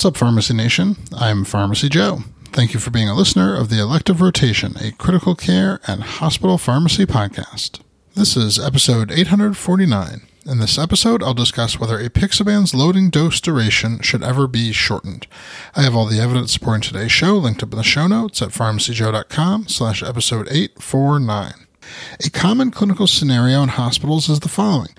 What's up, Pharmacy Nation? I'm Pharmacy Joe. Thank you for being a listener of the Elective Rotation, a critical care and hospital pharmacy podcast. This is episode 849. In this episode, I'll discuss whether apixaban's loading dose duration should ever be shortened. I have all the evidence supporting today's show linked up in the show notes at pharmacyjoe.com slash episode 849. A common clinical scenario in hospitals is the following.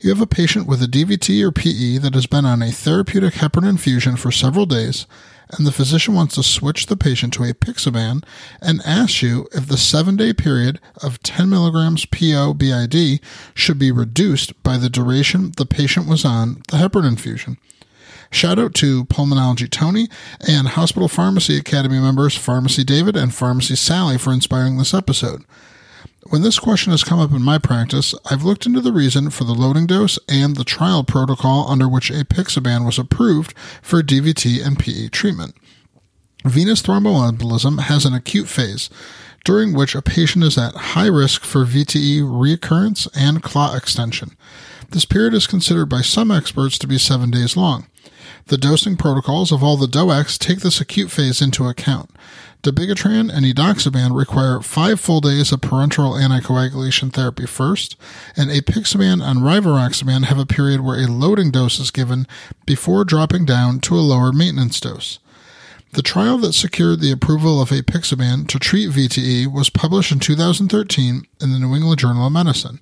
You have a patient with a DVT or PE that has been on a therapeutic heparin infusion for several days, and the physician wants to switch the patient to apixaban and asks you if the seven day period of 10 milligrams PO BID should be reduced by the duration the patient was on the heparin infusion. Shout out to Pulmonology Tony and Hospital Pharmacy Academy members Pharmacy David and Pharmacy Sally for inspiring this episode. When this question has come up in my practice, I've looked into the reason for the loading dose and the trial protocol under which apixaban was approved for DVT and PE treatment. Venous thromboembolism has an acute phase, during which a patient is at high risk for VTE recurrence and clot extension. This period is considered by some experts to be seven days long. The dosing protocols of all the DOACs take this acute phase into account. Dabigatran and edoxaban require five full days of parenteral anticoagulation therapy first, and apixaban and rivaroxaban have a period where a loading dose is given before dropping down to a lower maintenance dose. The trial that secured the approval of apixaban to treat VTE was published in 2013 in the New England Journal of Medicine.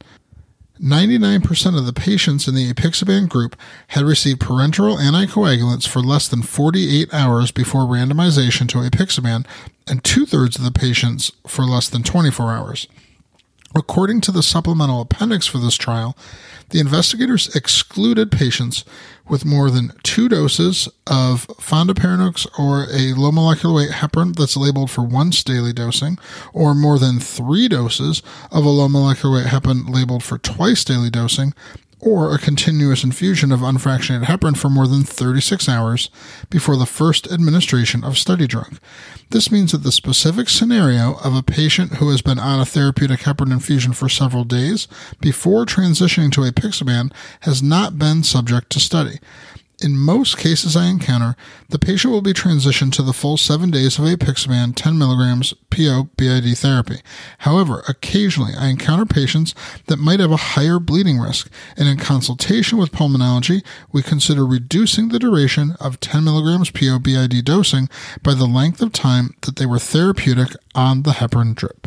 99% of the patients in the apixaban group had received parenteral anticoagulants for less than 48 hours before randomization to apixaban, and two thirds of the patients for less than 24 hours. According to the supplemental appendix for this trial, the investigators excluded patients with more than two doses of fondaparinux or a low molecular weight heparin that's labeled for once daily dosing, or more than three doses of a low molecular weight heparin labeled for twice daily dosing, or a continuous infusion of unfractionated heparin for more than 36 hours before the first administration of study drug. This means that the specific scenario of a patient who has been on a therapeutic heparin infusion for several days before transitioning to apixaban has not been subject to study. In most cases I encounter, the patient will be transitioned to the full seven days of apixaban 10 milligrams PO BID therapy. However, occasionally I encounter patients that might have a higher bleeding risk, and in consultation with pulmonology, we consider reducing the duration of 10 milligrams PO BID dosing by the length of time that they were therapeutic on the heparin drip.